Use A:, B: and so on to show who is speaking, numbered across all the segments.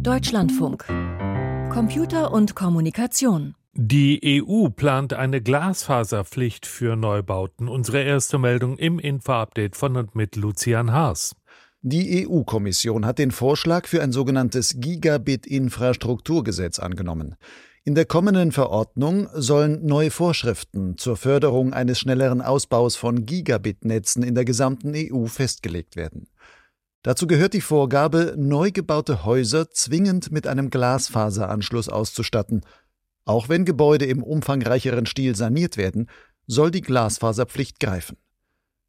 A: Deutschlandfunk. Computer und Kommunikation.
B: Die EU plant eine Glasfaserpflicht für Neubauten. Unsere erste Meldung im Info-Update von und mit Lucian Haas.
C: Die EU-Kommission hat den Vorschlag für ein sogenanntes Gigabit-Infrastrukturgesetz angenommen. In der kommenden Verordnung sollen neue Vorschriften zur Förderung eines schnelleren Ausbaus von Gigabit-Netzen in der gesamten EU festgelegt werden. Dazu gehört die Vorgabe, neu gebaute Häuser zwingend mit einem Glasfaseranschluss auszustatten. Auch wenn Gebäude im umfangreicheren Stil saniert werden, soll die Glasfaserpflicht greifen.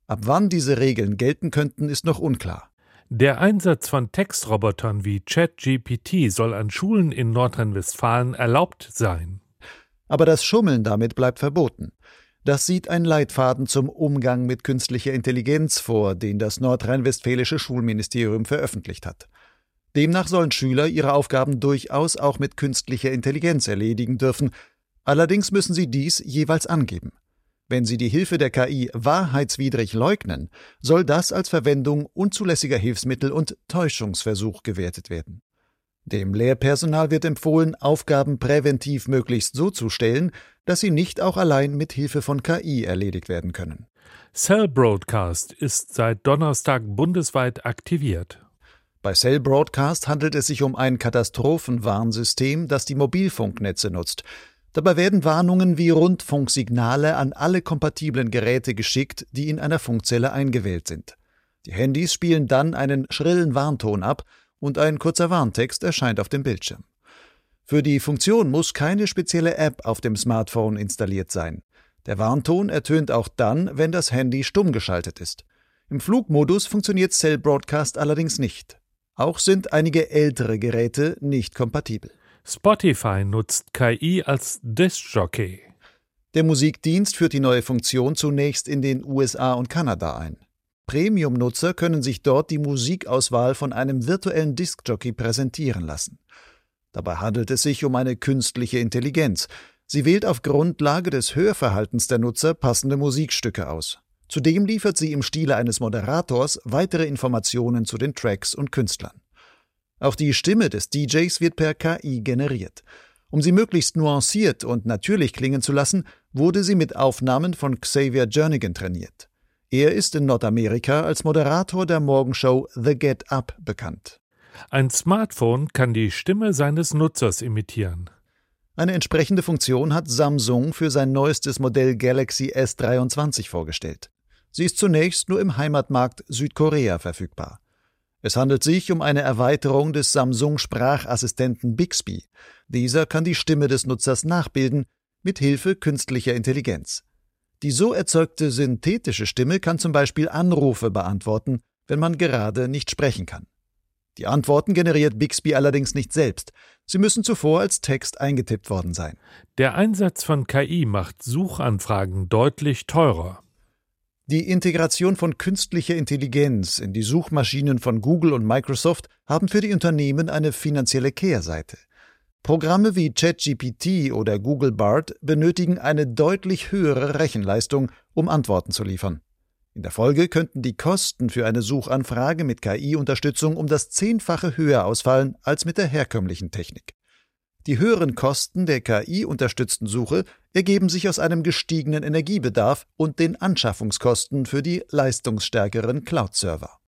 C: Ab wann diese Regeln gelten könnten, ist noch unklar.
B: Der Einsatz von Textrobotern wie ChatGPT soll an Schulen in Nordrhein-Westfalen erlaubt sein.
C: Aber das Schummeln damit bleibt verboten. Das sieht ein Leitfaden zum Umgang mit künstlicher Intelligenz vor, den das nordrhein-westfälische Schulministerium veröffentlicht hat. Demnach sollen Schüler ihre Aufgaben durchaus auch mit künstlicher Intelligenz erledigen dürfen, allerdings müssen sie dies jeweils angeben. Wenn Sie die Hilfe der KI wahrheitswidrig leugnen, soll das als Verwendung unzulässiger Hilfsmittel und Täuschungsversuch gewertet werden. Dem Lehrpersonal wird empfohlen, Aufgaben präventiv möglichst so zu stellen, dass sie nicht auch allein mit Hilfe von KI erledigt werden können.
B: Cell Broadcast ist seit Donnerstag bundesweit aktiviert.
C: Bei Cell Broadcast handelt es sich um ein Katastrophenwarnsystem, das die Mobilfunknetze nutzt. Dabei werden Warnungen wie Rundfunksignale an alle kompatiblen Geräte geschickt, die in einer Funkzelle eingewählt sind. Die Handys spielen dann einen schrillen Warnton ab und ein kurzer Warntext erscheint auf dem Bildschirm. Für die Funktion muss keine spezielle App auf dem Smartphone installiert sein. Der Warnton ertönt auch dann, wenn das Handy stumm geschaltet ist. Im Flugmodus funktioniert Cell Broadcast allerdings nicht. Auch sind einige ältere Geräte nicht kompatibel.
B: Spotify nutzt KI als Diskjockey.
C: Der Musikdienst führt die neue Funktion zunächst in den USA und Kanada ein. Premium-Nutzer können sich dort die Musikauswahl von einem virtuellen Diskjockey präsentieren lassen. Dabei handelt es sich um eine künstliche Intelligenz. Sie wählt auf Grundlage des Hörverhaltens der Nutzer passende Musikstücke aus. Zudem liefert sie im Stile eines Moderators weitere Informationen zu den Tracks und Künstlern. Auch die Stimme des DJs wird per KI generiert. Um sie möglichst nuanciert und natürlich klingen zu lassen, wurde sie mit Aufnahmen von Xavier Jernigan trainiert. Er ist in Nordamerika als Moderator der Morgenshow The Get Up bekannt.
B: Ein Smartphone kann die Stimme seines Nutzers imitieren.
C: Eine entsprechende Funktion hat Samsung für sein neuestes Modell Galaxy S23 vorgestellt. Sie ist zunächst nur im Heimatmarkt Südkorea verfügbar. Es handelt sich um eine Erweiterung des Samsung-Sprachassistenten Bixby. Dieser kann die Stimme des Nutzers nachbilden, mit Hilfe künstlicher Intelligenz. Die so erzeugte synthetische Stimme kann zum Beispiel Anrufe beantworten, wenn man gerade nicht sprechen kann. Die Antworten generiert Bixby allerdings nicht selbst. Sie müssen zuvor als Text eingetippt worden sein.
B: Der Einsatz von KI macht Suchanfragen deutlich teurer.
C: Die Integration von künstlicher Intelligenz in die Suchmaschinen von Google und Microsoft haben für die Unternehmen eine finanzielle Kehrseite. Programme wie ChatGPT oder Google Bard benötigen eine deutlich höhere Rechenleistung, um Antworten zu liefern. In der Folge könnten die Kosten für eine Suchanfrage mit KI-Unterstützung um das Zehnfache höher ausfallen als mit der herkömmlichen Technik. Die höheren Kosten der KI-unterstützten Suche ergeben sich aus einem gestiegenen Energiebedarf und den Anschaffungskosten für die leistungsstärkeren Cloud-Server.